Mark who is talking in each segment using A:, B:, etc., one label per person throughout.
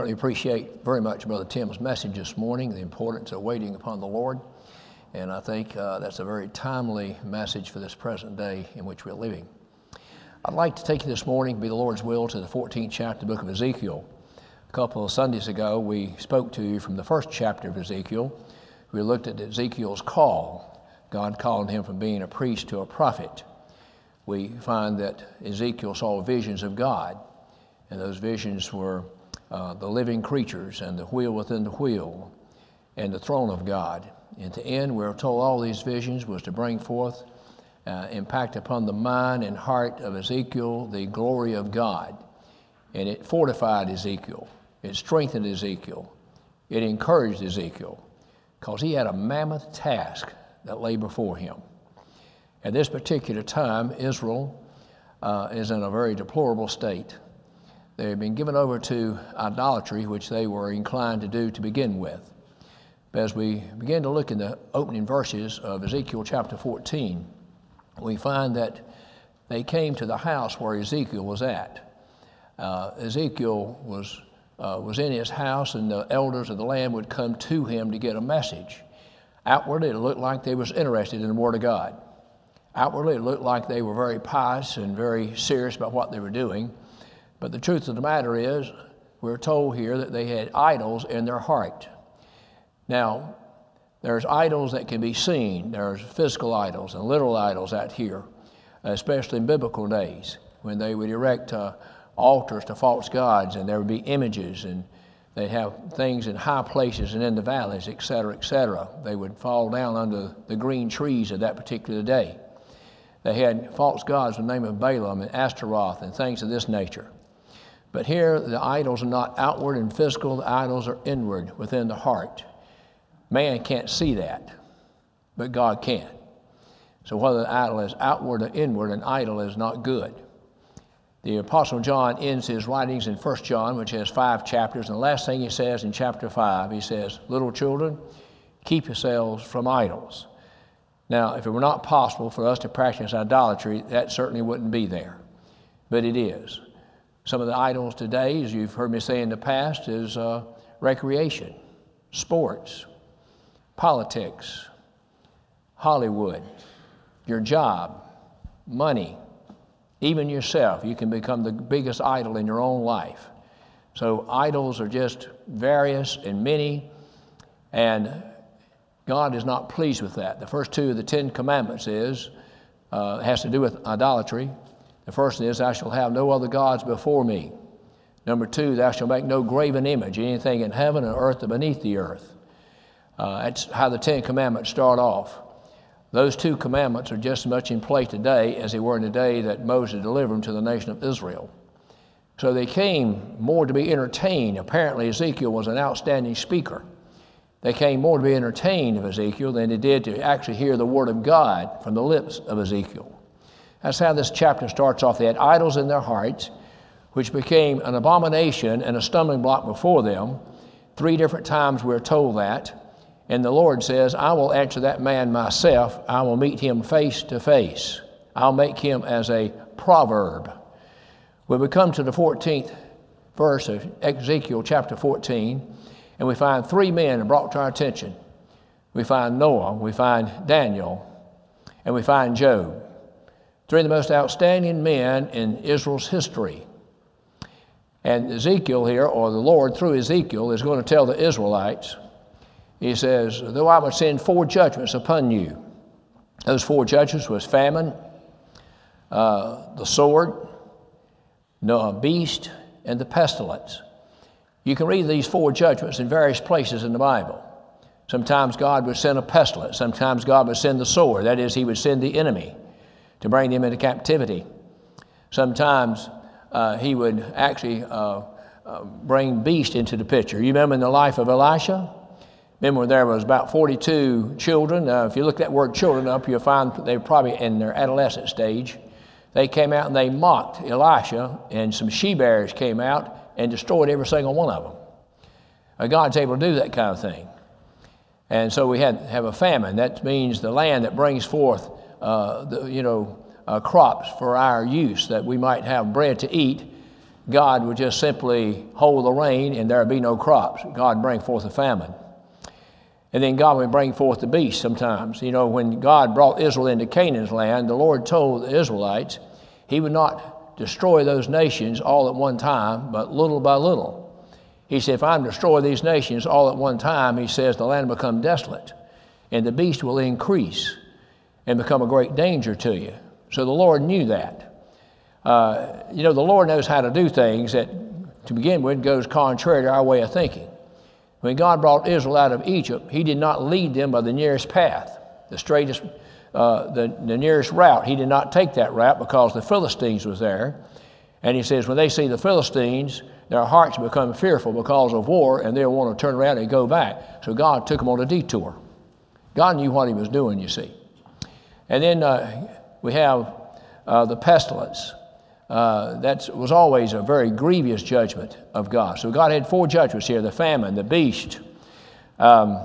A: really appreciate very much Brother Tim's message this morning, the importance of waiting upon the Lord. And I think uh, that's a very timely message for this present day in which we're living. I'd like to take you this morning, be the Lord's will, to the 14th chapter of the book of Ezekiel. A couple of Sundays ago, we spoke to you from the first chapter of Ezekiel. We looked at Ezekiel's call, God calling him from being a priest to a prophet. We find that Ezekiel saw visions of God, and those visions were uh, the living creatures and the wheel within the wheel and the throne of God. And to end, we're told all these visions was to bring forth, uh, impact upon the mind and heart of Ezekiel the glory of God. And it fortified Ezekiel, it strengthened Ezekiel, it encouraged Ezekiel, because he had a mammoth task that lay before him. At this particular time, Israel uh, is in a very deplorable state. They had been given over to idolatry, which they were inclined to do to begin with. But as we begin to look in the opening verses of Ezekiel chapter 14, we find that they came to the house where Ezekiel was at. Uh, Ezekiel was, uh, was in his house, and the elders of the land would come to him to get a message. Outwardly, it looked like they was interested in the Word of God. Outwardly, it looked like they were very pious and very serious about what they were doing. But the truth of the matter is, we're told here that they had idols in their heart. Now, there's idols that can be seen. There's physical idols and literal idols out here, especially in biblical days when they would erect uh, altars to false gods and there would be images and they'd have things in high places and in the valleys, et cetera, et cetera. They would fall down under the green trees of that particular day. They had false gods in the name of Baalim and Ashtaroth and things of this nature. But here, the idols are not outward and physical, the idols are inward within the heart. Man can't see that, but God can. So whether the idol is outward or inward, an idol is not good. The Apostle John ends his writings in 1 John, which has five chapters, and the last thing he says in chapter 5, he says, Little children, keep yourselves from idols. Now, if it were not possible for us to practice idolatry, that certainly wouldn't be there. But it is. Some of the idols today, as you've heard me say in the past, is uh, recreation, sports, politics, Hollywood, your job, money, even yourself. You can become the biggest idol in your own life. So idols are just various and many, and God is not pleased with that. The first two of the Ten Commandments is uh, has to do with idolatry. The first is, I shall have no other gods before me. Number two, Thou shalt make no graven image, anything in heaven or earth or beneath the earth. Uh, that's how the Ten Commandments start off. Those two commandments are just as much in play today as they were in the day that Moses delivered them to the nation of Israel. So they came more to be entertained. Apparently, Ezekiel was an outstanding speaker. They came more to be entertained of Ezekiel than they did to actually hear the word of God from the lips of Ezekiel. That's how this chapter starts off. They had idols in their hearts, which became an abomination and a stumbling block before them. Three different times we're told that. And the Lord says, I will answer that man myself. I will meet him face to face. I'll make him as a proverb. When we come to the 14th verse of Ezekiel chapter 14, and we find three men brought to our attention. We find Noah, we find Daniel, and we find Job three of the most outstanding men in Israel's history. And Ezekiel here, or the Lord through Ezekiel, is going to tell the Israelites, he says, Though I would send four judgments upon you, those four judgments was famine, uh, the sword, no, beast, and the pestilence. You can read these four judgments in various places in the Bible. Sometimes God would send a pestilence. Sometimes God would send the sword. That is, He would send the enemy to bring them into captivity. Sometimes uh, he would actually uh, uh, bring beast into the picture. You remember in the life of Elisha? Remember there was about 42 children. If you look that word children up, you'll find they were probably in their adolescent stage. They came out and they mocked Elisha, and some she bears came out and destroyed every single one of them. God's able to do that kind of thing. And so we had have a famine. That means the land that brings forth the, you know, uh, crops for our use, that we might have bread to eat. God would just simply hold the rain and there would be no crops. God bring forth a famine. And then God would bring forth the beast sometimes. You know, when God brought Israel into Canaan's land, the Lord told the Israelites he would not destroy those nations all at one time, but little by little. He said, If I destroy these nations all at one time, he says, the land will become desolate, and the beast will increase and become a great danger to you. So the Lord knew that. Uh, you know, the Lord knows how to do things that, to begin with, goes contrary to our way of thinking. When God brought Israel out of Egypt, He did not lead them by the nearest path, the straightest, uh, the, the nearest route. He did not take that route because the Philistines was there. And He says, when they see the Philistines, their hearts become fearful because of war, and they'll want to turn around and go back. So God took them on a detour. God knew what He was doing, you see. And then uh, we have uh, the pestilence. Uh, that was always a very grievous judgment of God. So God had four judgments here the famine, the beast, um,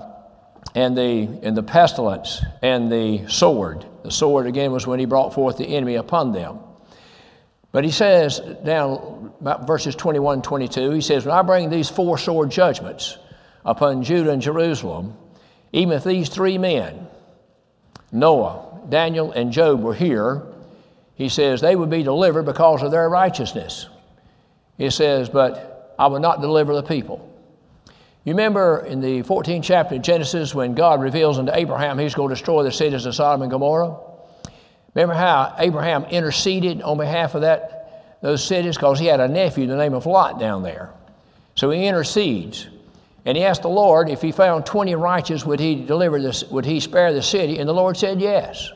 A: and, the, and the pestilence, and the sword. The sword, again, was when he brought forth the enemy upon them. But he says down about verses 21 22, he says, When I bring these four sword judgments upon Judah and Jerusalem, even if these three men, Noah, Daniel, and Job, were here, he says, they would be delivered because of their righteousness. He says, but I will not deliver the people. You remember in the 14th chapter of Genesis when God reveals unto Abraham he's going to destroy the cities of Sodom and Gomorrah? Remember how Abraham interceded on behalf of that, those cities because he had a nephew, the name of Lot, down there. So he intercedes. And he asked the Lord if he found 20 righteous, would he deliver this, would he spare the city? And the Lord said yes.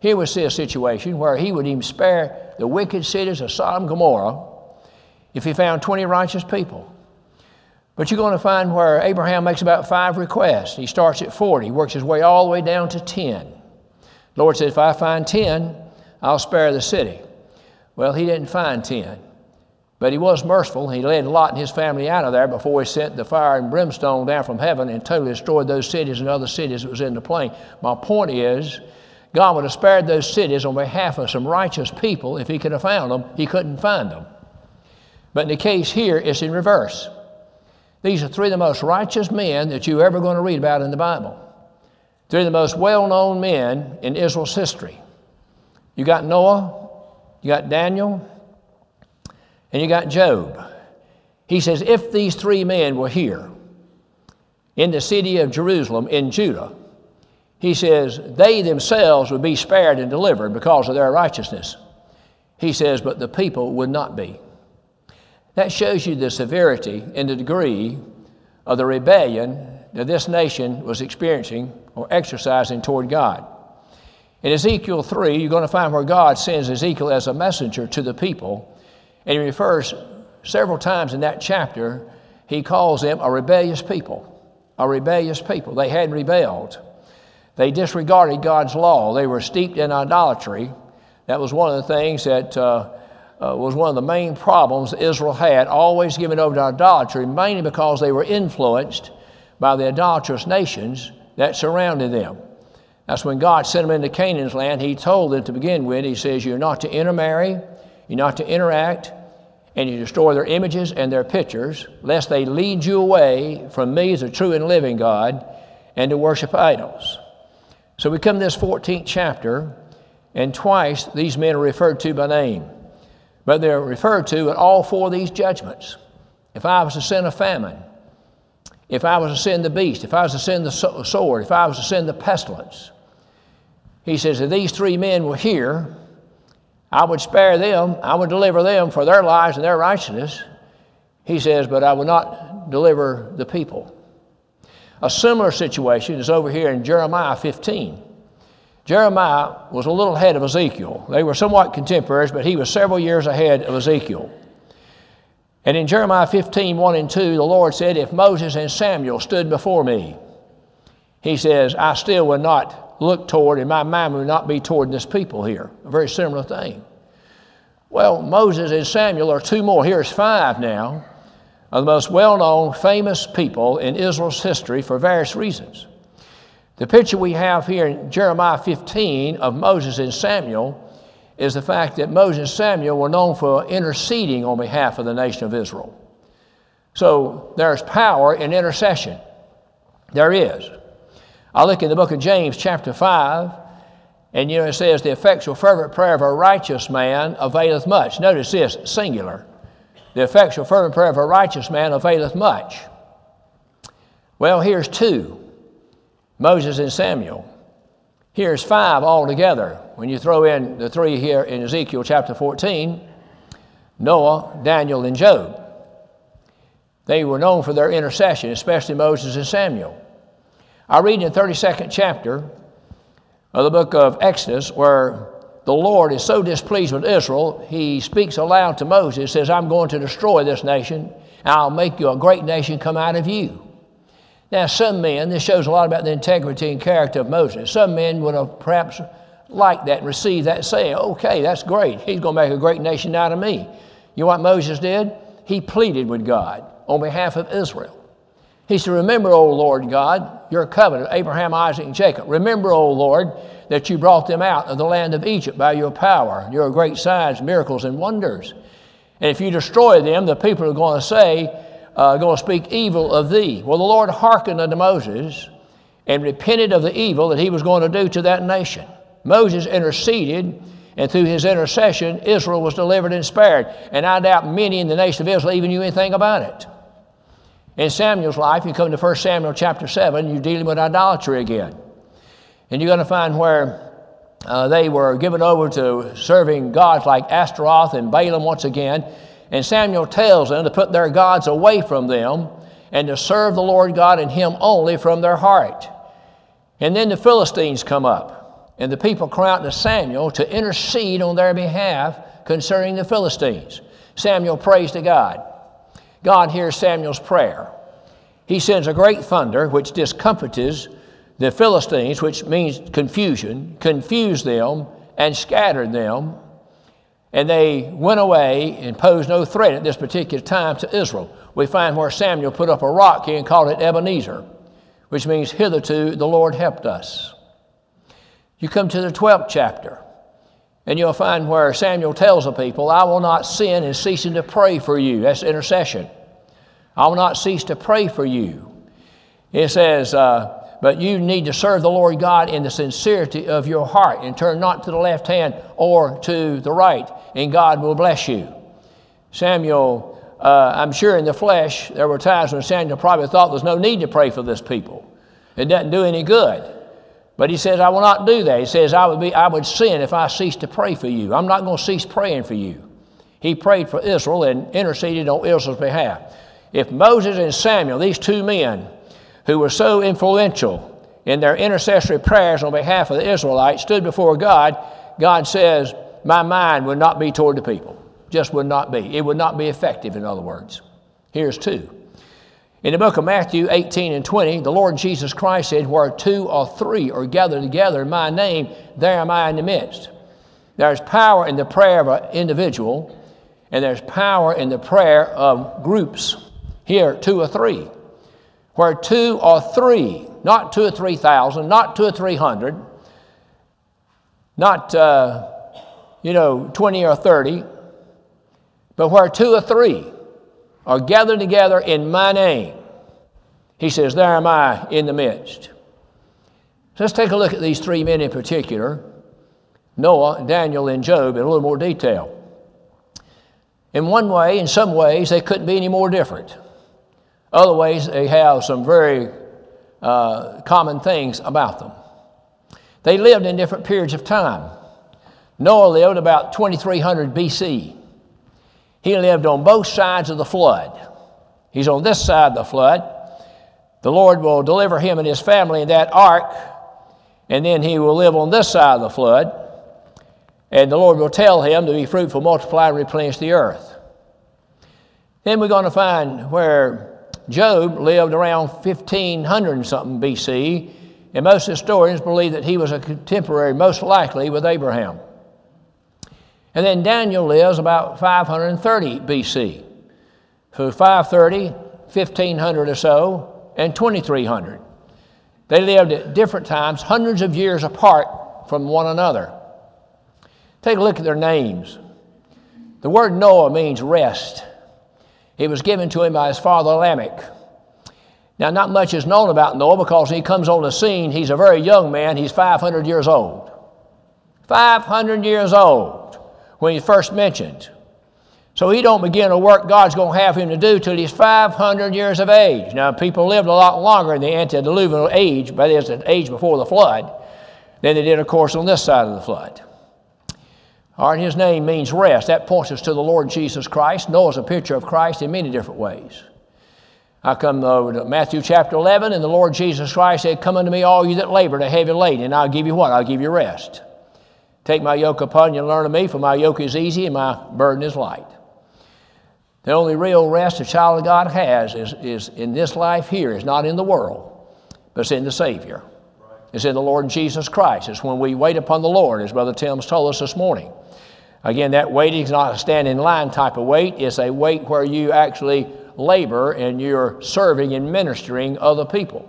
A: Here we see a situation where he would even spare the wicked cities of Sodom and Gomorrah if he found 20 righteous people. But you're going to find where Abraham makes about five requests. He starts at 40, works his way all the way down to 10. The Lord said, If I find 10, I'll spare the city. Well, he didn't find 10. But he was merciful. He led Lot and his family out of there before he sent the fire and brimstone down from heaven and totally destroyed those cities and other cities that was in the plain. My point is, God would have spared those cities on behalf of some righteous people if he could have found them. He couldn't find them. But in the case here, it's in reverse. These are three of the most righteous men that you're ever going to read about in the Bible. Three of the most well known men in Israel's history. You got Noah, you got Daniel, and you got Job. He says, if these three men were here in the city of Jerusalem in Judah, he says, they themselves would be spared and delivered because of their righteousness. He says, but the people would not be. That shows you the severity and the degree of the rebellion that this nation was experiencing or exercising toward God. In Ezekiel 3, you're going to find where God sends Ezekiel as a messenger to the people, and he refers several times in that chapter, he calls them a rebellious people. A rebellious people. They had rebelled. They disregarded God's law. They were steeped in idolatry. That was one of the things that uh, uh, was one of the main problems Israel had, always given over to idolatry, mainly because they were influenced by the idolatrous nations that surrounded them. That's when God sent them into Canaan's land. He told them to begin with, He says, You're not to intermarry, you're not to interact, and you destroy their images and their pictures, lest they lead you away from me as a true and living God and to worship idols. So we come to this 14th chapter, and twice these men are referred to by name. But they're referred to in all four of these judgments. If I was to send a famine, if I was to send the beast, if I was to send the sword, if I was to send the pestilence, he says, if these three men were here, I would spare them, I would deliver them for their lives and their righteousness. He says, but I would not deliver the people. A similar situation is over here in Jeremiah 15. Jeremiah was a little ahead of Ezekiel. They were somewhat contemporaries, but he was several years ahead of Ezekiel. And in Jeremiah 15, 1 and 2, the Lord said, If Moses and Samuel stood before me, he says, I still would not look toward, and my mind would not be toward this people here. A very similar thing. Well, Moses and Samuel are two more. Here's five now of the most well known, famous people in Israel's history for various reasons. The picture we have here in Jeremiah 15 of Moses and Samuel is the fact that Moses and Samuel were known for interceding on behalf of the nation of Israel. So there's power in intercession. There is. I look in the book of James, chapter 5, and you know it says, The effectual, fervent prayer of a righteous man availeth much. Notice this, singular. The effectual, fervent prayer of a righteous man availeth much. Well, here's two Moses and Samuel. Here's five altogether. When you throw in the three here in Ezekiel chapter 14 Noah, Daniel, and Job. They were known for their intercession, especially Moses and Samuel. I read in the 32nd chapter of the book of Exodus where the Lord is so displeased with Israel, he speaks aloud to Moses, says, I'm going to destroy this nation, and I'll make you a great nation come out of you. Now, some men, this shows a lot about the integrity and character of Moses. Some men would have perhaps liked that and received that, saying, Okay, that's great. He's going to make a great nation out of me. You know what Moses did? He pleaded with God on behalf of Israel. He said, Remember, O Lord God, your covenant, Abraham, Isaac, and Jacob. Remember, O Lord, that you brought them out of the land of Egypt by your power, your great signs, miracles, and wonders. And if you destroy them, the people are going to say, uh, going to speak evil of thee. Well, the Lord hearkened unto Moses and repented of the evil that he was going to do to that nation. Moses interceded, and through his intercession, Israel was delivered and spared. And I doubt many in the nation of Israel even knew anything about it. In Samuel's life, you come to 1 Samuel chapter 7, you're dealing with idolatry again. And you're going to find where uh, they were given over to serving gods like Ashtaroth and Baalim once again. And Samuel tells them to put their gods away from them and to serve the Lord God and Him only from their heart. And then the Philistines come up, and the people cry out to Samuel to intercede on their behalf concerning the Philistines. Samuel prays to God. God hears Samuel's prayer. He sends a great thunder, which discomfites the Philistines, which means confusion, confused them and scattered them. And they went away and posed no threat at this particular time to Israel. We find where Samuel put up a rock here and called it Ebenezer, which means hitherto the Lord helped us. You come to the 12th chapter, and you'll find where Samuel tells the people, I will not sin in ceasing to pray for you. That's intercession. I will not cease to pray for you. It says, uh, but you need to serve the Lord God in the sincerity of your heart and turn not to the left hand or to the right, and God will bless you. Samuel, uh, I'm sure in the flesh, there were times when Samuel probably thought there's no need to pray for this people. It doesn't do any good. But he says, I will not do that. He says, I would, be, I would sin if I ceased to pray for you. I'm not going to cease praying for you. He prayed for Israel and interceded on Israel's behalf. If Moses and Samuel, these two men who were so influential in their intercessory prayers on behalf of the Israelites, stood before God, God says, My mind would not be toward the people. Just would not be. It would not be effective, in other words. Here's two. In the book of Matthew 18 and 20, the Lord Jesus Christ said, Where two or three are gathered together in my name, there am I in the midst. There's power in the prayer of an individual, and there's power in the prayer of groups. Here, two or three. Where two or three, not two or three thousand, not two or three hundred, not, uh, you know, 20 or 30, but where two or three are gathered together in my name, he says, There am I in the midst. Let's take a look at these three men in particular Noah, Daniel, and Job in a little more detail. In one way, in some ways, they couldn't be any more different. Other ways, they have some very uh, common things about them. They lived in different periods of time. Noah lived about 2300 BC. He lived on both sides of the flood. He's on this side of the flood. The Lord will deliver him and his family in that ark, and then he will live on this side of the flood. And the Lord will tell him to be fruitful, multiply, and replenish the earth. Then we're going to find where Job lived around 1500 and something BC, and most historians believe that he was a contemporary, most likely, with Abraham. And then Daniel lives about 530 BC. So 530, 1500 or so, and 2300. They lived at different times, hundreds of years apart from one another. Take a look at their names. The word Noah means rest. It was given to him by his father Lamech. Now, not much is known about Noah because he comes on the scene, he's a very young man. He's 500 years old. 500 years old when he's first mentioned. So he don't begin a work God's going to have him to do till he's 500 years of age. Now, people lived a lot longer in the antediluvian age, but is, the age before the flood, than they did, of course, on this side of the flood. All right, his name means rest. That points us to the Lord Jesus Christ. Noah's a picture of Christ in many different ways. I come over to Matthew chapter 11, and the Lord Jesus Christ said, Come unto me, all you that labor and are heavy laden, and I'll give you what? I'll give you rest. Take my yoke upon you and learn of me, for my yoke is easy and my burden is light. The only real rest a child of God has is, is in this life here, is not in the world, but it's in the Savior. It's in the Lord Jesus Christ. It's when we wait upon the Lord, as Brother Tim's told us this morning. Again, that waiting is not a stand in line type of wait, it's a wait where you actually labor and you're serving and ministering other people.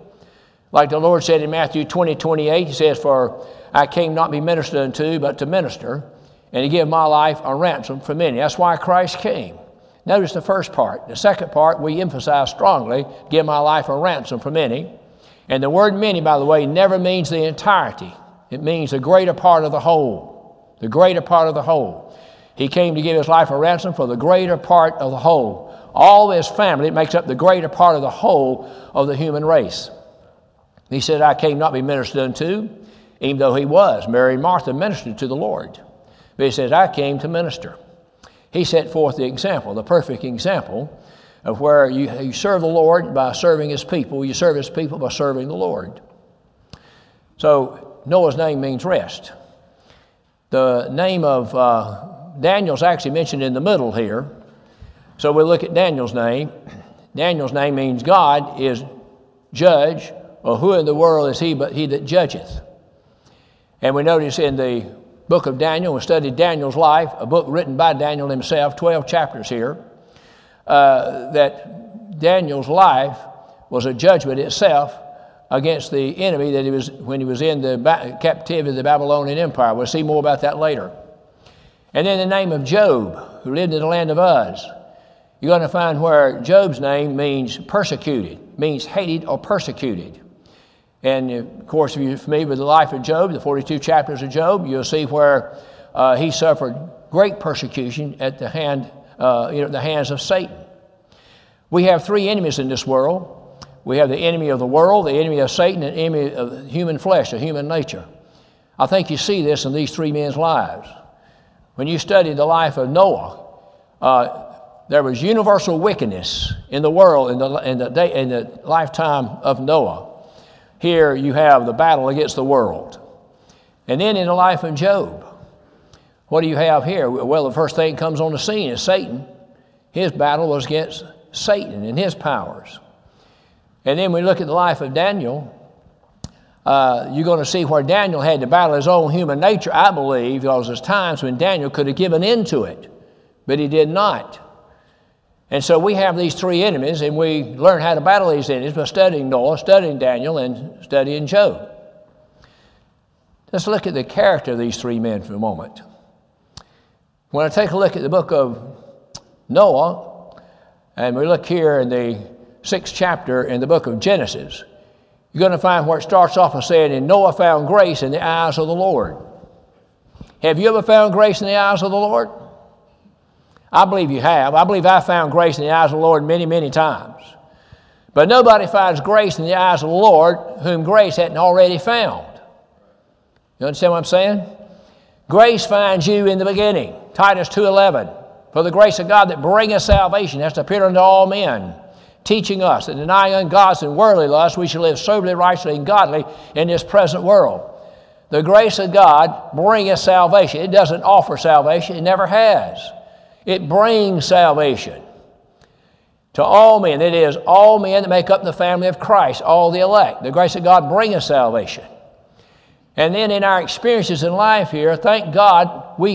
A: Like the Lord said in Matthew 20, 28, He says, For I came not to be ministered unto, but to minister, and to give my life a ransom for many. That's why Christ came. Notice the first part. The second part, we emphasize strongly give my life a ransom for many. And the word many, by the way, never means the entirety, it means the greater part of the whole. The greater part of the whole. He came to give his life a ransom for the greater part of the whole. All his family makes up the greater part of the whole of the human race. He said, I came not to be ministered unto, even though he was. Mary and Martha ministered to the Lord. But he says, I came to minister. He set forth the example, the perfect example of where you, you serve the Lord by serving His people. You serve His people by serving the Lord. So Noah's name means rest. The name of uh, Daniel's actually mentioned in the middle here. So we look at Daniel's name. Daniel's name means God is judge, or who in the world is he but he that judgeth? And we notice in the book of Daniel. We studied Daniel's life, a book written by Daniel himself, 12 chapters here. Uh, that Daniel's life was a judgment itself against the enemy that he was when he was in the ba- captivity of the Babylonian Empire. We'll see more about that later. And then the name of Job, who lived in the land of Uz. You're going to find where Job's name means persecuted, means hated or persecuted. And of course, if you're familiar with the life of Job, the 42 chapters of Job, you'll see where uh, he suffered great persecution at the, hand, uh, you know, the hands of Satan. We have three enemies in this world we have the enemy of the world, the enemy of Satan, and the enemy of human flesh, of human nature. I think you see this in these three men's lives. When you study the life of Noah, uh, there was universal wickedness in the world in the, in the, day, in the lifetime of Noah. Here you have the battle against the world. And then in the life of Job, what do you have here? Well, the first thing that comes on the scene is Satan. His battle was against Satan and his powers. And then we look at the life of Daniel. Uh, you're going to see where Daniel had to battle his own human nature, I believe, because there's times when Daniel could have given in to it, but he did not. And so we have these three enemies, and we learn how to battle these enemies by studying Noah, studying Daniel, and studying Job. Let's look at the character of these three men for a moment. When I take a look at the book of Noah, and we look here in the sixth chapter in the book of Genesis, you're going to find where it starts off by saying, And Noah found grace in the eyes of the Lord. Have you ever found grace in the eyes of the Lord? I believe you have. I believe I found grace in the eyes of the Lord many, many times. But nobody finds grace in the eyes of the Lord whom grace hadn't already found. You understand what I'm saying? Grace finds you in the beginning. Titus 2.11. For the grace of God that bringeth salvation has appeared unto all men, teaching us that denying ungodliness and worldly lust, we should live soberly, righteously, and godly in this present world. The grace of God bringeth salvation. It doesn't offer salvation, it never has. It brings salvation to all men. It is all men that make up the family of Christ, all the elect. The grace of God brings salvation. And then in our experiences in life here, thank God, we,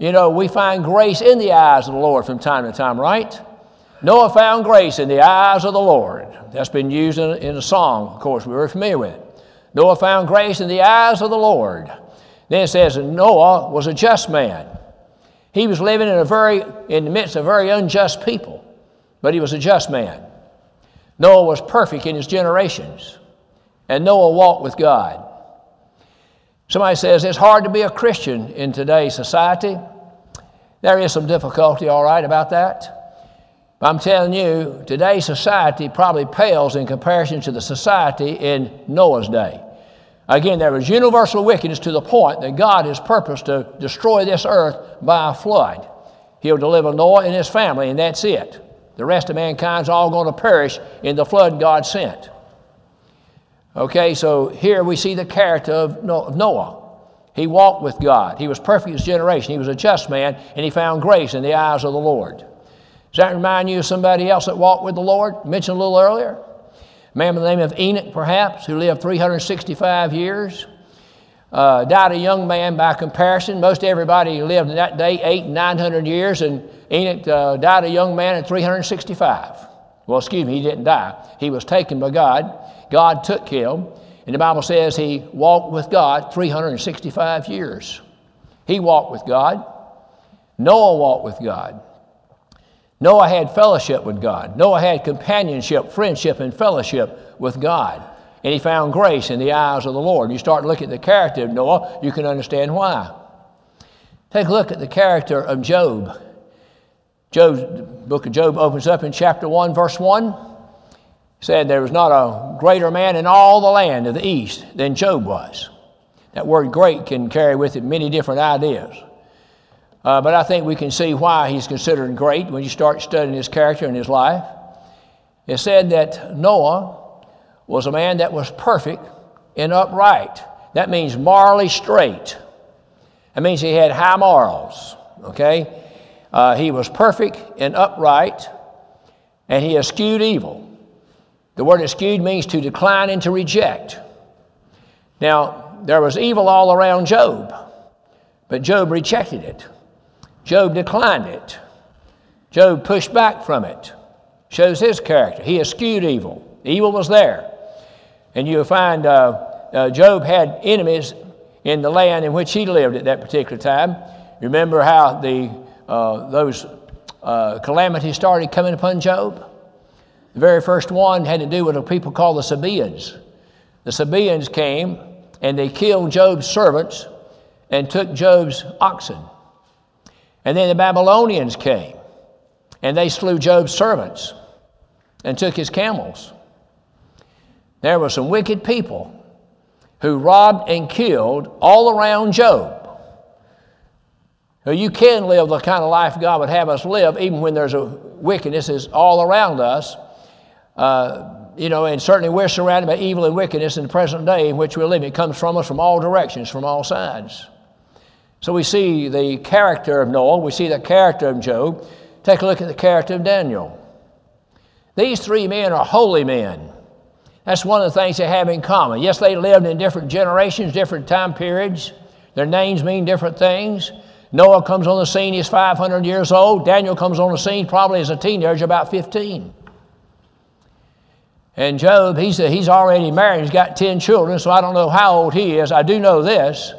A: you know, we find grace in the eyes of the Lord from time to time, right? Noah found grace in the eyes of the Lord. That's been used in, in a song, of course, we were familiar with. Noah found grace in the eyes of the Lord. Then it says Noah was a just man. He was living in a very in the midst of very unjust people, but he was a just man. Noah was perfect in his generations, and Noah walked with God. Somebody says it's hard to be a Christian in today's society. There is some difficulty, all right, about that. But I'm telling you, today's society probably pales in comparison to the society in Noah's day. Again, there was universal wickedness to the point that God has purposed to destroy this earth by a flood. He'll deliver Noah and his family, and that's it. The rest of mankind's all going to perish in the flood God sent. Okay, so here we see the character of Noah. He walked with God. He was perfect his generation. He was a just man, and he found grace in the eyes of the Lord. Does that remind you of somebody else that walked with the Lord? Mentioned a little earlier? Man by the name of Enoch, perhaps, who lived 365 years. Uh, died a young man by comparison. Most everybody lived in that day eight, nine hundred years, and Enoch uh, died a young man at 365. Well, excuse me, he didn't die. He was taken by God. God took him. And the Bible says he walked with God 365 years. He walked with God. Noah walked with God. Noah had fellowship with God. Noah had companionship, friendship, and fellowship with God. And he found grace in the eyes of the Lord. You start to look at the character of Noah, you can understand why. Take a look at the character of Job. Job's, the book of Job opens up in chapter 1, verse 1 said there was not a greater man in all the land of the east than Job was. That word great can carry with it many different ideas. Uh, but I think we can see why he's considered great when you start studying his character and his life. It said that Noah was a man that was perfect and upright. That means morally straight. That means he had high morals, okay? Uh, he was perfect and upright, and he eschewed evil. The word eschewed means to decline and to reject. Now, there was evil all around Job, but Job rejected it. Job declined it. Job pushed back from it. Shows his character. He eschewed evil. Evil was there. And you'll find uh, uh, Job had enemies in the land in which he lived at that particular time. Remember how the, uh, those uh, calamities started coming upon Job? The very first one had to do with a people called the Sabaeans. The Sabaeans came and they killed Job's servants and took Job's oxen. And then the Babylonians came and they slew Job's servants and took his camels. There were some wicked people who robbed and killed all around Job. Now, you can live the kind of life God would have us live, even when there's a wickedness is all around us. Uh, you know, and certainly we're surrounded by evil and wickedness in the present day in which we live. It comes from us from all directions, from all sides. So we see the character of Noah, we see the character of Job. Take a look at the character of Daniel. These three men are holy men. That's one of the things they have in common. Yes, they lived in different generations, different time periods. Their names mean different things. Noah comes on the scene, he's 500 years old. Daniel comes on the scene probably as a teenager, about 15. And Job, he's, he's already married, he's got 10 children, so I don't know how old he is. I do know this.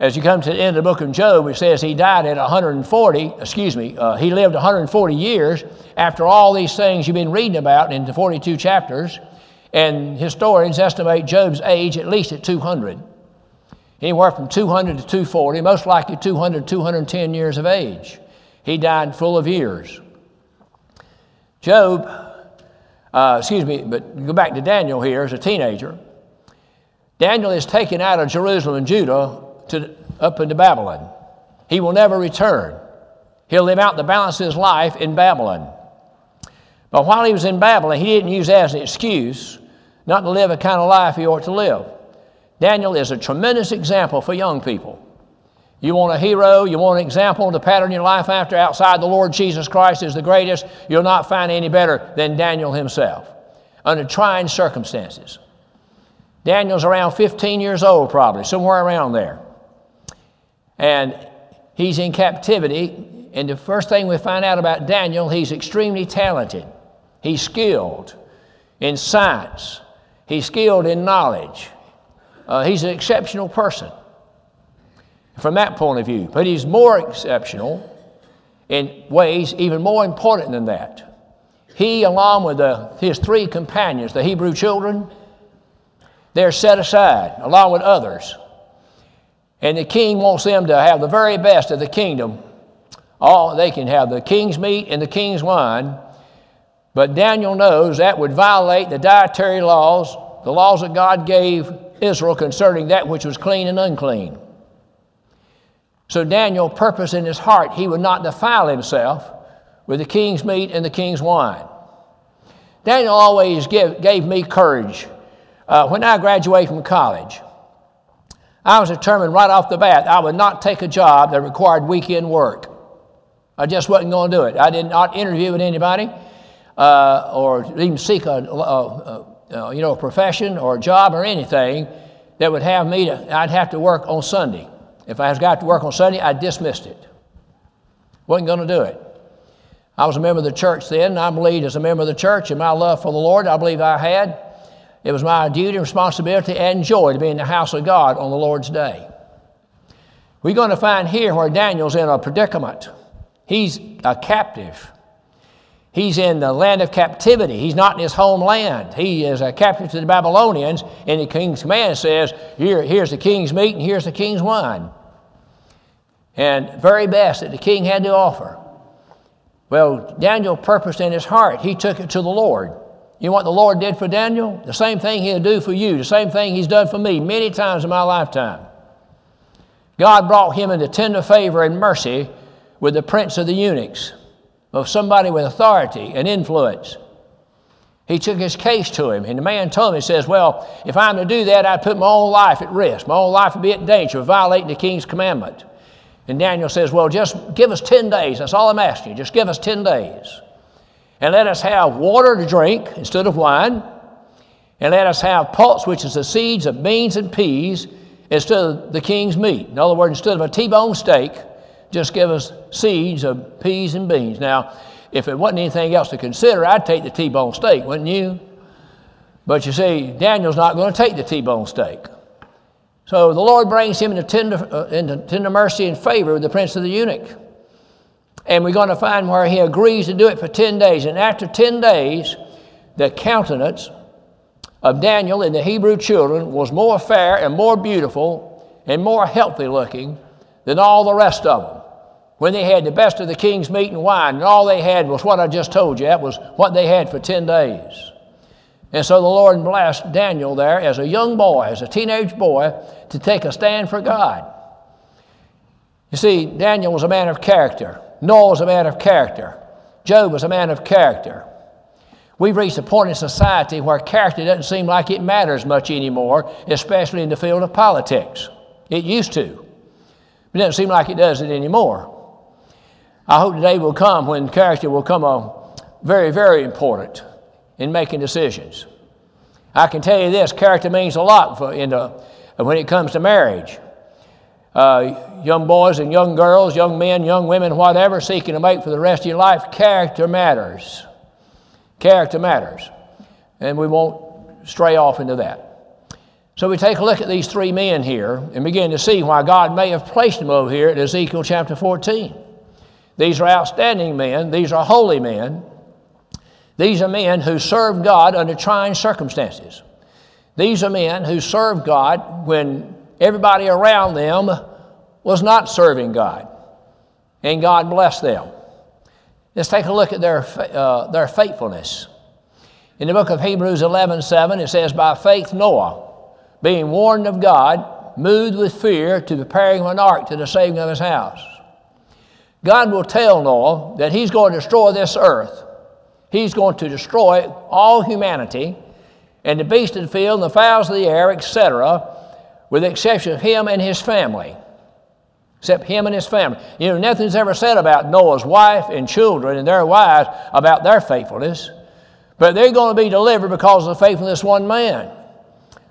A: As you come to the end of the book of Job, it says he died at 140, excuse me, uh, he lived 140 years after all these things you've been reading about in the 42 chapters. And historians estimate Job's age at least at 200. Anywhere from 200 to 240, most likely 200, to 210 years of age. He died full of years. Job uh, excuse me, but go back to Daniel here as a teenager. Daniel is taken out of Jerusalem and Judah to, up into Babylon. He will never return. He'll live out the balance of his life in Babylon. But while he was in Babylon, he didn't use that as an excuse not to live a kind of life he ought to live. Daniel is a tremendous example for young people. You want a hero, you want an example to pattern your life after outside the Lord Jesus Christ is the greatest, you'll not find any better than Daniel himself under trying circumstances. Daniel's around 15 years old, probably, somewhere around there. And he's in captivity. And the first thing we find out about Daniel, he's extremely talented. He's skilled in science, he's skilled in knowledge. Uh, he's an exceptional person. from that point of view. But he's more exceptional in ways even more important than that. He, along with the, his three companions, the Hebrew children, they're set aside along with others. And the king wants them to have the very best of the kingdom. All they can have the king's meat and the king's wine. But Daniel knows that would violate the dietary laws, the laws that God gave Israel concerning that which was clean and unclean. So Daniel purposed in his heart he would not defile himself with the king's meat and the king's wine. Daniel always give, gave me courage. Uh, when I graduated from college, I was determined right off the bat I would not take a job that required weekend work. I just wasn't going to do it. I did not interview with anybody uh, or even seek a, a, a, you know, a profession or a job or anything that would have me to, I'd have to work on Sunday. If I got to work on Sunday, I dismissed it. Wasn't going to do it. I was a member of the church then, and I believed as a member of the church and my love for the Lord, I believe I had. It was my duty and responsibility and joy to be in the house of God on the Lord's day. We're going to find here where Daniel's in a predicament. He's a captive. He's in the land of captivity. He's not in his homeland. He is a captive to the Babylonians, and the king's command says, Here, Here's the king's meat and here's the king's wine and very best that the king had to offer. Well, Daniel purposed in his heart, he took it to the Lord. You know what the Lord did for Daniel? The same thing he'll do for you, the same thing he's done for me many times in my lifetime. God brought him into tender favor and mercy with the prince of the eunuchs, of somebody with authority and influence. He took his case to him, and the man told him, he says, Well, if I'm to do that, I'd put my own life at risk. My own life would be at danger of violating the king's commandment. And Daniel says, Well, just give us 10 days. That's all I'm asking you. Just give us 10 days. And let us have water to drink instead of wine. And let us have pulse, which is the seeds of beans and peas, instead of the king's meat. In other words, instead of a T bone steak, just give us seeds of peas and beans. Now, if it wasn't anything else to consider, I'd take the T bone steak, wouldn't you? But you see, Daniel's not going to take the T bone steak. So the Lord brings him into tender, uh, into tender mercy and favor with the prince of the eunuch. And we're going to find where he agrees to do it for 10 days. And after 10 days, the countenance of Daniel and the Hebrew children was more fair and more beautiful and more healthy looking than all the rest of them. When they had the best of the king's meat and wine, and all they had was what I just told you, that was what they had for 10 days. And so the Lord blessed Daniel there as a young boy, as a teenage boy, to take a stand for God. You see, Daniel was a man of character. Noah was a man of character. Job was a man of character. We've reached a point in society where character doesn't seem like it matters much anymore, especially in the field of politics. It used to. But it doesn't seem like it does it anymore. I hope the day will come when character will come a very, very important in making decisions. I can tell you this character means a lot for, in the, when it comes to marriage. Uh, young boys and young girls, young men, young women, whatever, seeking to make for the rest of your life, character matters. Character matters. And we won't stray off into that. So we take a look at these three men here and begin to see why God may have placed them over here in Ezekiel chapter 14. These are outstanding men, these are holy men. These are men who served God under trying circumstances. These are men who served God when everybody around them was not serving God. And God blessed them. Let's take a look at their, uh, their faithfulness. In the book of Hebrews 11 7, it says, By faith Noah, being warned of God, moved with fear to preparing an ark to the saving of his house. God will tell Noah that he's going to destroy this earth He's going to destroy all humanity and the beasts of the field and the fowls of the air, etc., with the exception of him and his family. Except him and his family. You know, nothing's ever said about Noah's wife and children and their wives about their faithfulness, but they're going to be delivered because of the faithfulness of one man.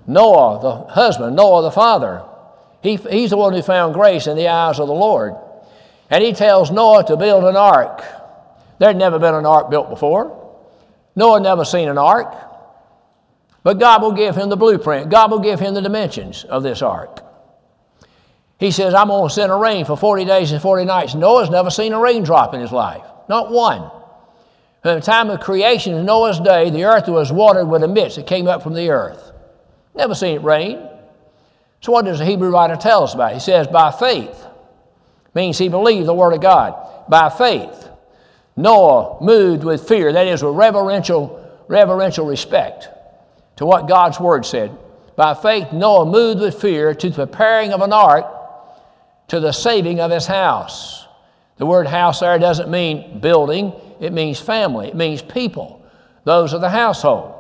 A: Noah, the husband, Noah, the father, he, he's the one who found grace in the eyes of the Lord. And he tells Noah to build an ark. There'd never been an ark built before. Noah never seen an ark. But God will give him the blueprint. God will give him the dimensions of this ark. He says, I'm going to send a rain for 40 days and 40 nights. Noah's never seen a raindrop in his life, not one. From the time of creation in Noah's day, the earth was watered with a mist that came up from the earth. Never seen it rain. So, what does the Hebrew writer tell us about? He says, by faith, means he believed the Word of God. By faith, Noah moved with fear, that is, with reverential, reverential respect to what God's Word said. By faith, Noah moved with fear to the preparing of an ark to the saving of his house. The word house there doesn't mean building, it means family, it means people, those of the household.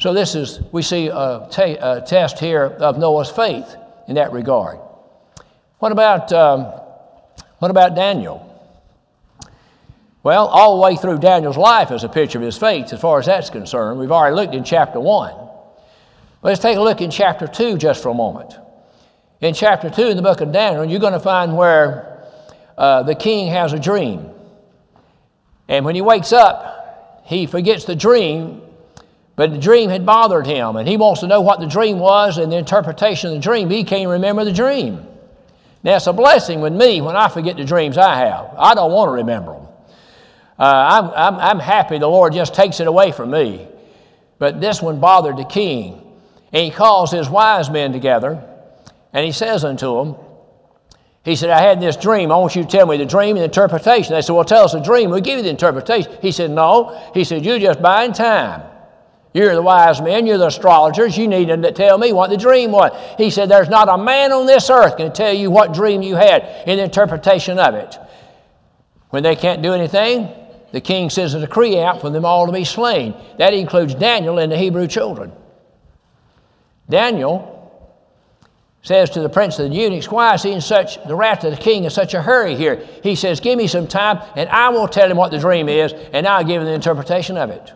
A: So, this is, we see a, t- a test here of Noah's faith in that regard. What about, um, what about Daniel? Well, all the way through Daniel's life is a picture of his faith as far as that's concerned. We've already looked in chapter 1. Let's take a look in chapter 2 just for a moment. In chapter 2 in the book of Daniel, you're going to find where uh, the king has a dream. And when he wakes up, he forgets the dream, but the dream had bothered him, and he wants to know what the dream was and the interpretation of the dream. He can't remember the dream. Now, it's a blessing with me when I forget the dreams I have. I don't want to remember them. Uh, I'm, I'm, I'm happy the Lord just takes it away from me. But this one bothered the king. And he calls his wise men together, and he says unto them, he said, I had this dream. I want you to tell me the dream and the interpretation. They said, Well, tell us the dream. We'll give you the interpretation. He said, No. He said, You're just buying time. You're the wise men, you're the astrologers, you need to tell me what the dream was. He said, There's not a man on this earth can tell you what dream you had in the interpretation of it. When they can't do anything, the king sends a decree out for them all to be slain. That includes Daniel and the Hebrew children. Daniel says to the prince of the eunuchs, Why is he in such the wrath of the king in such a hurry here? He says, Give me some time, and I will tell him what the dream is, and I'll give him the interpretation of it.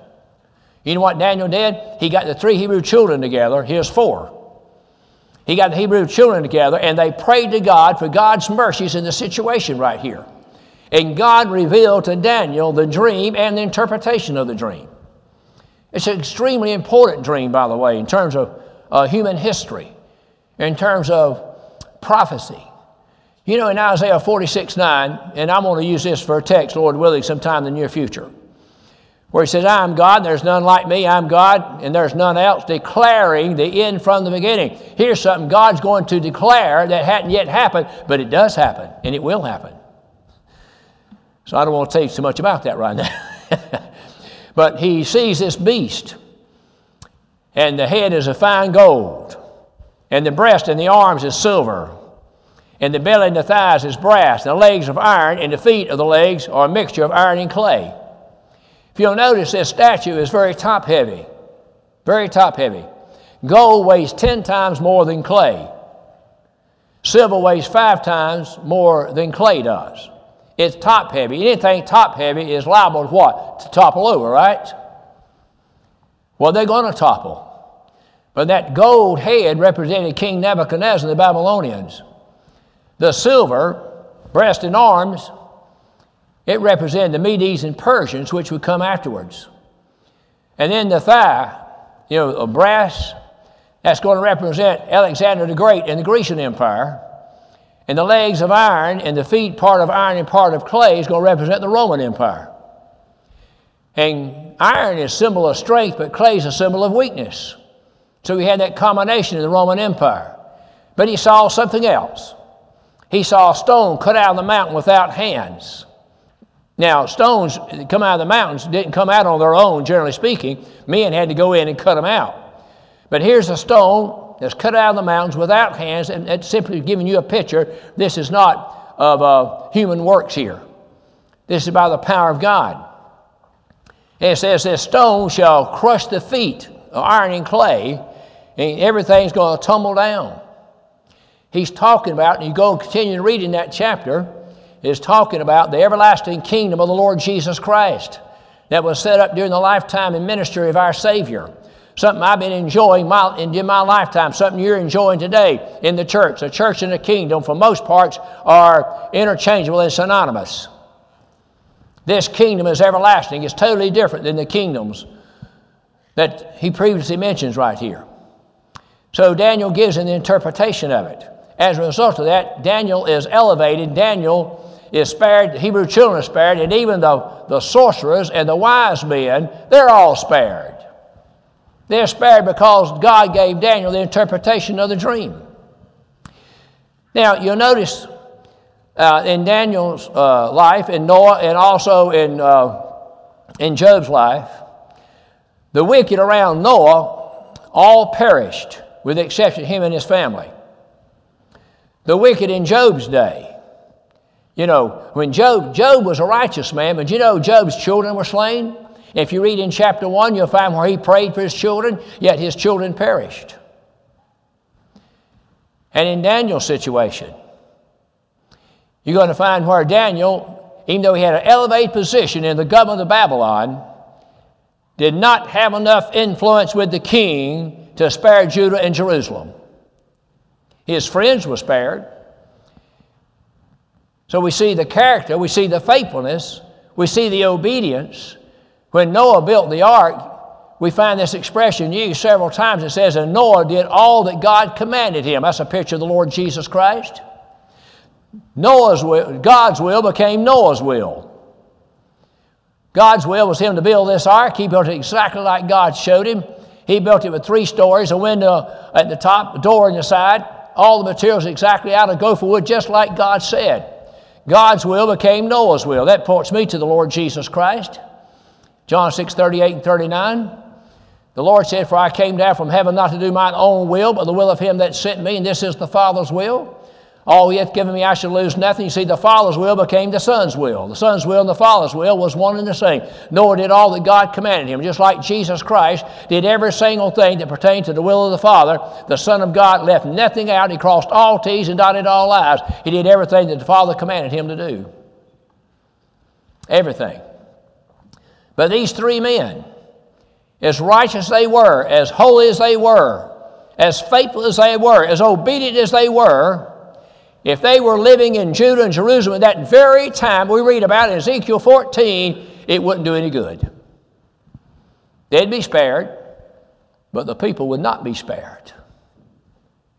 A: You know what Daniel did? He got the three Hebrew children together, here's four. He got the Hebrew children together, and they prayed to God for God's mercies in the situation right here. And God revealed to Daniel the dream and the interpretation of the dream. It's an extremely important dream, by the way, in terms of uh, human history in terms of prophecy. You know, in Isaiah 46 9, and I'm going to use this for a text, Lord willing, sometime in the near future, where he says, I am God, and there's none like me, I'm God, and there's none else, declaring the end from the beginning. Here's something God's going to declare that hadn't yet happened, but it does happen, and it will happen. So I don't want to tell you too much about that right now. but he sees this beast, and the head is of fine gold and the breast and the arms is silver, and the belly and the thighs is brass, and the legs of iron, and the feet of the legs are a mixture of iron and clay. If you'll notice, this statue is very top heavy, very top heavy. Gold weighs 10 times more than clay. Silver weighs five times more than clay does. It's top heavy. Anything top heavy is liable to what? To topple over, right? Well, they're going to topple. But that gold head represented King Nebuchadnezzar, the Babylonians. The silver, breast and arms, it represented the Medes and Persians, which would come afterwards. And then the thigh, you know, brass, that's going to represent Alexander the Great and the Grecian Empire. And the legs of iron and the feet, part of iron and part of clay, is going to represent the Roman Empire. And iron is symbol of strength, but clay is a symbol of weakness. So he had that combination in the Roman Empire. But he saw something else. He saw a stone cut out of the mountain without hands. Now, stones that come out of the mountains didn't come out on their own, generally speaking. Men had to go in and cut them out. But here's a stone that's cut out of the mountains without hands, and it's simply giving you a picture. This is not of uh, human works here. This is by the power of God. And it says, This stone shall crush the feet of iron and clay, and everything's going to tumble down. He's talking about, and you go and continue reading that chapter, is talking about the everlasting kingdom of the Lord Jesus Christ that was set up during the lifetime and ministry of our Savior. Something I've been enjoying my, in my lifetime, something you're enjoying today in the church. The church and the kingdom, for most parts, are interchangeable and synonymous. This kingdom is everlasting. It's totally different than the kingdoms that he previously mentions right here. So Daniel gives an interpretation of it. as a result of that, Daniel is elevated. Daniel is spared, the Hebrew children are spared, and even the, the sorcerers and the wise men, they're all spared. They're spared because God gave Daniel the interpretation of the dream. Now, you'll notice uh, in Daniel's uh, life, in Noah, and also in, uh, in Job's life, the wicked around Noah all perished, with the exception of him and his family. The wicked in Job's day, you know, when Job, Job was a righteous man, but you know Job's children were slain? If you read in chapter 1, you'll find where he prayed for his children, yet his children perished. And in Daniel's situation, you're going to find where Daniel, even though he had an elevated position in the government of Babylon, did not have enough influence with the king to spare Judah and Jerusalem. His friends were spared. So we see the character, we see the faithfulness, we see the obedience. When Noah built the ark, we find this expression used several times. It says, And Noah did all that God commanded him. That's a picture of the Lord Jesus Christ. Noah's will, God's will became Noah's will. God's will was him to build this ark. He built it exactly like God showed him. He built it with three stories, a window at the top, a door in the side, all the materials exactly out of gopher wood, just like God said. God's will became Noah's will. That points me to the Lord Jesus Christ. John 6 38 and 39. The Lord said, For I came down from heaven not to do mine own will, but the will of him that sent me, and this is the Father's will. All he hath given me, I shall lose nothing. You see, the Father's will became the Son's will. The Son's will and the Father's will was one and the same. Noah did all that God commanded him, just like Jesus Christ did every single thing that pertained to the will of the Father. The Son of God left nothing out. He crossed all T's and dotted all I's. He did everything that the Father commanded him to do. Everything. But these three men, as righteous they were, as holy as they were, as faithful as they were, as obedient as they were, if they were living in Judah and Jerusalem at that very time we read about in Ezekiel 14, it wouldn't do any good. They'd be spared, but the people would not be spared.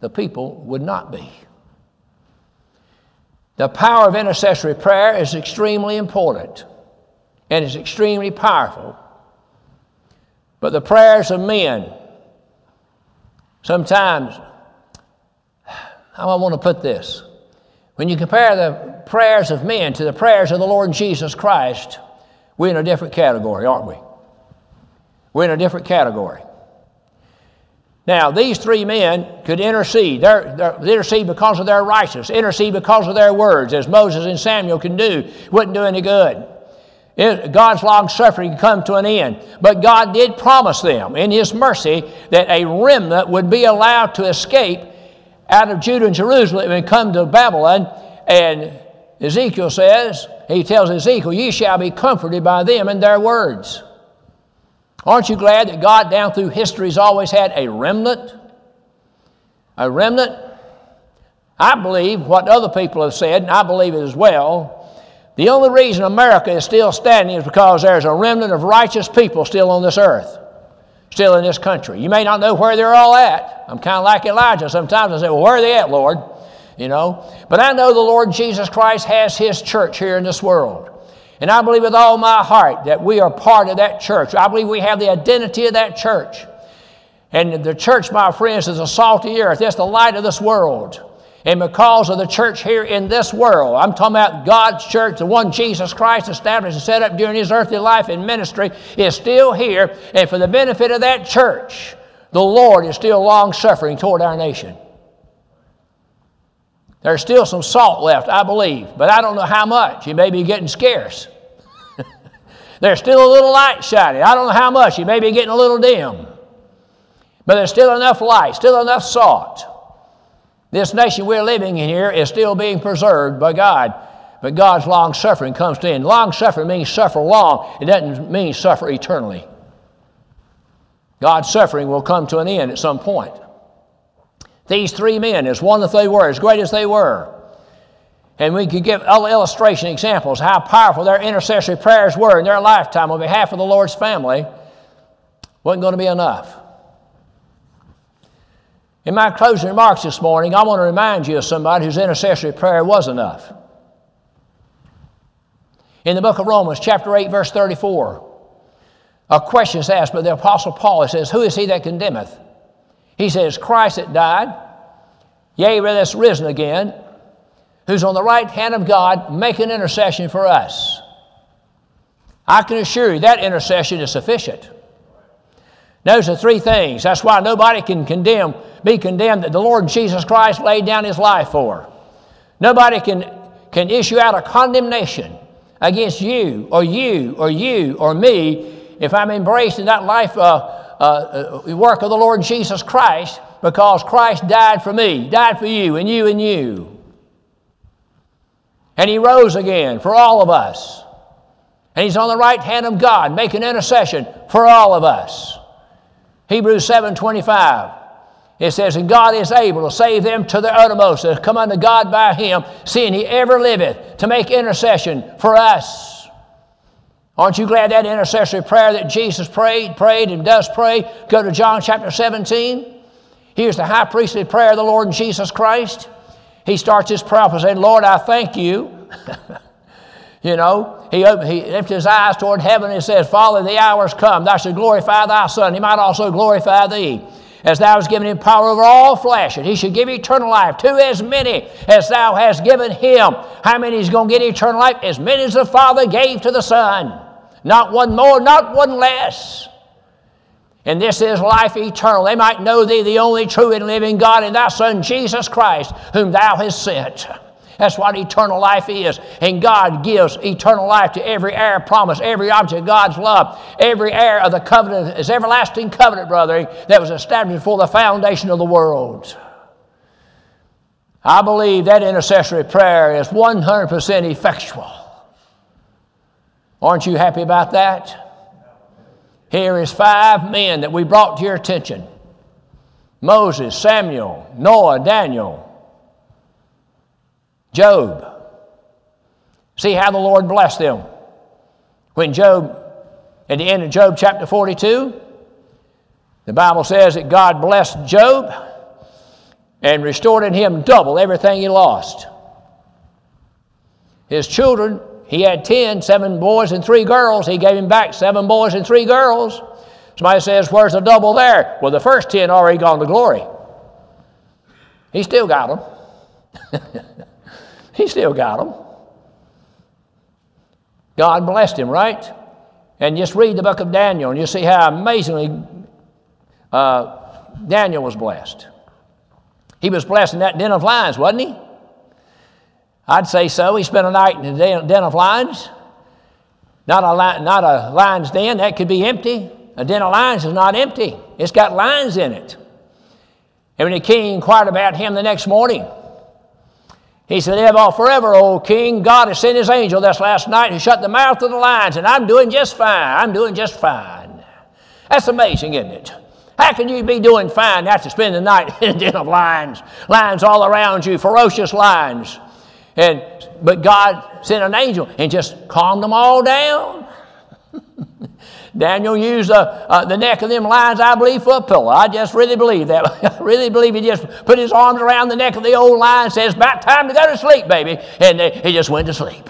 A: The people would not be. The power of intercessory prayer is extremely important and is extremely powerful. But the prayers of men, sometimes, how I want to put this when you compare the prayers of men to the prayers of the Lord Jesus Christ, we're in a different category, aren't we? We're in a different category. Now, these three men could intercede. They're, they're, intercede because of their righteousness, intercede because of their words, as Moses and Samuel can do. Wouldn't do any good. It, God's long suffering come to an end. But God did promise them, in His mercy, that a remnant would be allowed to escape out of Judah and Jerusalem and come to Babylon. And Ezekiel says, he tells Ezekiel, Ye shall be comforted by them and their words. Aren't you glad that God down through history has always had a remnant? A remnant? I believe what other people have said, and I believe it as well. The only reason America is still standing is because there's a remnant of righteous people still on this earth still in this country. You may not know where they're all at. I'm kind of like Elijah. Sometimes I say, Well, where are they at, Lord? You know? But I know the Lord Jesus Christ has his church here in this world. And I believe with all my heart that we are part of that church. I believe we have the identity of that church. And the church, my friends, is the salt of the earth. It's the light of this world. And because of the church here in this world, I'm talking about God's church, the one Jesus Christ established and set up during his earthly life and ministry, is still here. And for the benefit of that church, the Lord is still long suffering toward our nation. There's still some salt left, I believe, but I don't know how much. It may be getting scarce. there's still a little light shining. I don't know how much. It may be getting a little dim. But there's still enough light, still enough salt. This nation we're living in here is still being preserved by God. But God's long suffering comes to an end. Long suffering means suffer long, it doesn't mean suffer eternally. God's suffering will come to an end at some point. These three men, as one that they were, as great as they were, and we could give illustration examples how powerful their intercessory prayers were in their lifetime on behalf of the Lord's family, wasn't going to be enough. In my closing remarks this morning, I want to remind you of somebody whose intercessory prayer was enough. In the book of Romans, chapter 8, verse 34, a question is asked by the Apostle Paul. He says, Who is he that condemneth? He says, Christ that died, yea, that's risen again, who's on the right hand of God, making intercession for us. I can assure you that intercession is sufficient. Those are three things. That's why nobody can condemn, be condemned that the Lord Jesus Christ laid down his life for. Nobody can, can issue out a condemnation against you or you or you or me if I'm embracing that life uh, uh, uh, work of the Lord Jesus Christ because Christ died for me, died for you, and you and you. And he rose again for all of us. And he's on the right hand of God making intercession for all of us. Hebrews 7 25. It says, And God is able to save them to the uttermost that come unto God by him, seeing he ever liveth to make intercession for us. Aren't you glad that intercessory prayer that Jesus prayed, prayed, and does pray? Go to John chapter 17. Here's the high priestly prayer of the Lord Jesus Christ. He starts his prayer saying, Lord, I thank you. You know, he, he lifted his eyes toward heaven and says, Father, the hour is come. Thou should glorify thy Son. He might also glorify thee. As thou hast given him power over all flesh, and he should give eternal life to as many as thou hast given him. How many is going to get eternal life? As many as the Father gave to the Son. Not one more, not one less. And this is life eternal. They might know thee, the only true and living God, and thy Son, Jesus Christ, whom thou hast sent. That's what eternal life is. And God gives eternal life to every heir of promise, every object of God's love, every heir of the covenant, his everlasting covenant, brother, that was established before the foundation of the world. I believe that intercessory prayer is 100% effectual. Aren't you happy about that? Here is five men that we brought to your attention Moses, Samuel, Noah, Daniel, Job. See how the Lord blessed them. When Job, at the end of Job chapter 42, the Bible says that God blessed Job and restored in him double everything he lost. His children, he had ten, seven boys and three girls. He gave him back seven boys and three girls. Somebody says, Where's the double there? Well, the first ten already gone to glory. He still got them. He still got them. God blessed him, right? And just read the book of Daniel, and you see how amazingly uh, Daniel was blessed. He was blessed in that den of lions, wasn't he? I'd say so. He spent a night in the den of lions. Not a, not a lion's den, that could be empty. A den of lions is not empty, it's got lions in it. And when the king inquired about him the next morning, he said, Live all forever, O king. God has sent his angel this last night and shut the mouth of the lions, and I'm doing just fine. I'm doing just fine. That's amazing, isn't it? How can you be doing fine after spending the night in a den of lions? Lions all around you, ferocious lions. And but God sent an angel and just calmed them all down. Daniel used uh, uh, the neck of them lions, I believe, for a pillow. I just really believe that. I really believe he just put his arms around the neck of the old lion and says, about time to go to sleep, baby. And uh, he just went to sleep.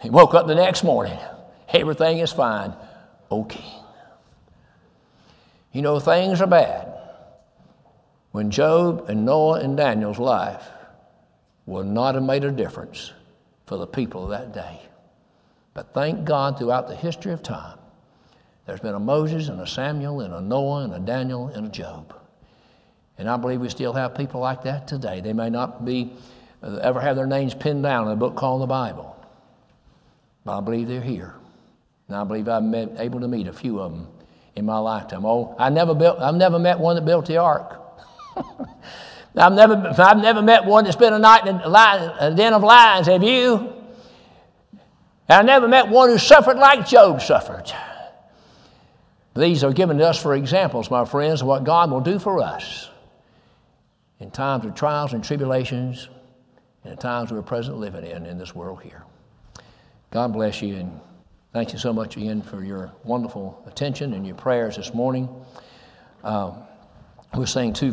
A: He woke up the next morning. Everything is fine. Okay. You know, things are bad when Job and Noah and Daniel's life would not have made a difference for the people of that day. But thank God throughout the history of time, there's been a Moses and a Samuel and a Noah and a Daniel and a Job. And I believe we still have people like that today. They may not be uh, ever have their names pinned down in a book called the Bible, but I believe they're here. And I believe I've been able to meet a few of them in my lifetime. Oh, I never built, I've never met one that built the ark. I've never, I've never met one that spent a night in a, a den of lions. Have you? And I never met one who suffered like Job suffered. These are given to us for examples, my friends, of what God will do for us in times of trials and tribulations and in times we're present living in in this world here. God bless you and thank you so much again for your wonderful attention and your prayers this morning. Um, we're saying two